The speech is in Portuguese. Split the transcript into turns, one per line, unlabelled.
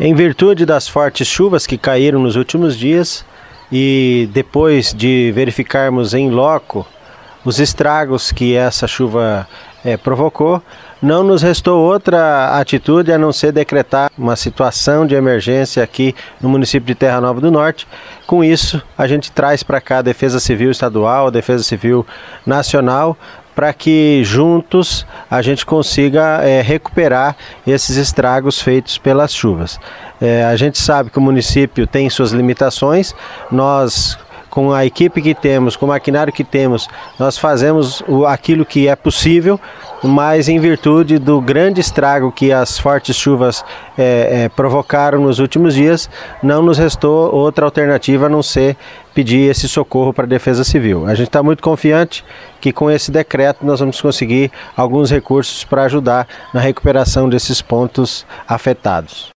Em virtude das fortes chuvas que caíram nos últimos dias e depois de verificarmos em loco os estragos que essa chuva é, provocou, não nos restou outra atitude a não ser decretar uma situação de emergência aqui no município de Terra Nova do Norte. Com isso, a gente traz para cá a Defesa Civil Estadual, a Defesa Civil Nacional, para que juntos a gente consiga é, recuperar esses estragos feitos pelas chuvas. É, a gente sabe que o município tem suas limitações, nós com a equipe que temos, com o maquinário que temos, nós fazemos o, aquilo que é possível, mas em virtude do grande estrago que as fortes chuvas é, é, provocaram nos últimos dias, não nos restou outra alternativa a não ser pedir esse socorro para a Defesa Civil. A gente está muito confiante que com esse decreto nós vamos conseguir alguns recursos para ajudar na recuperação desses pontos afetados.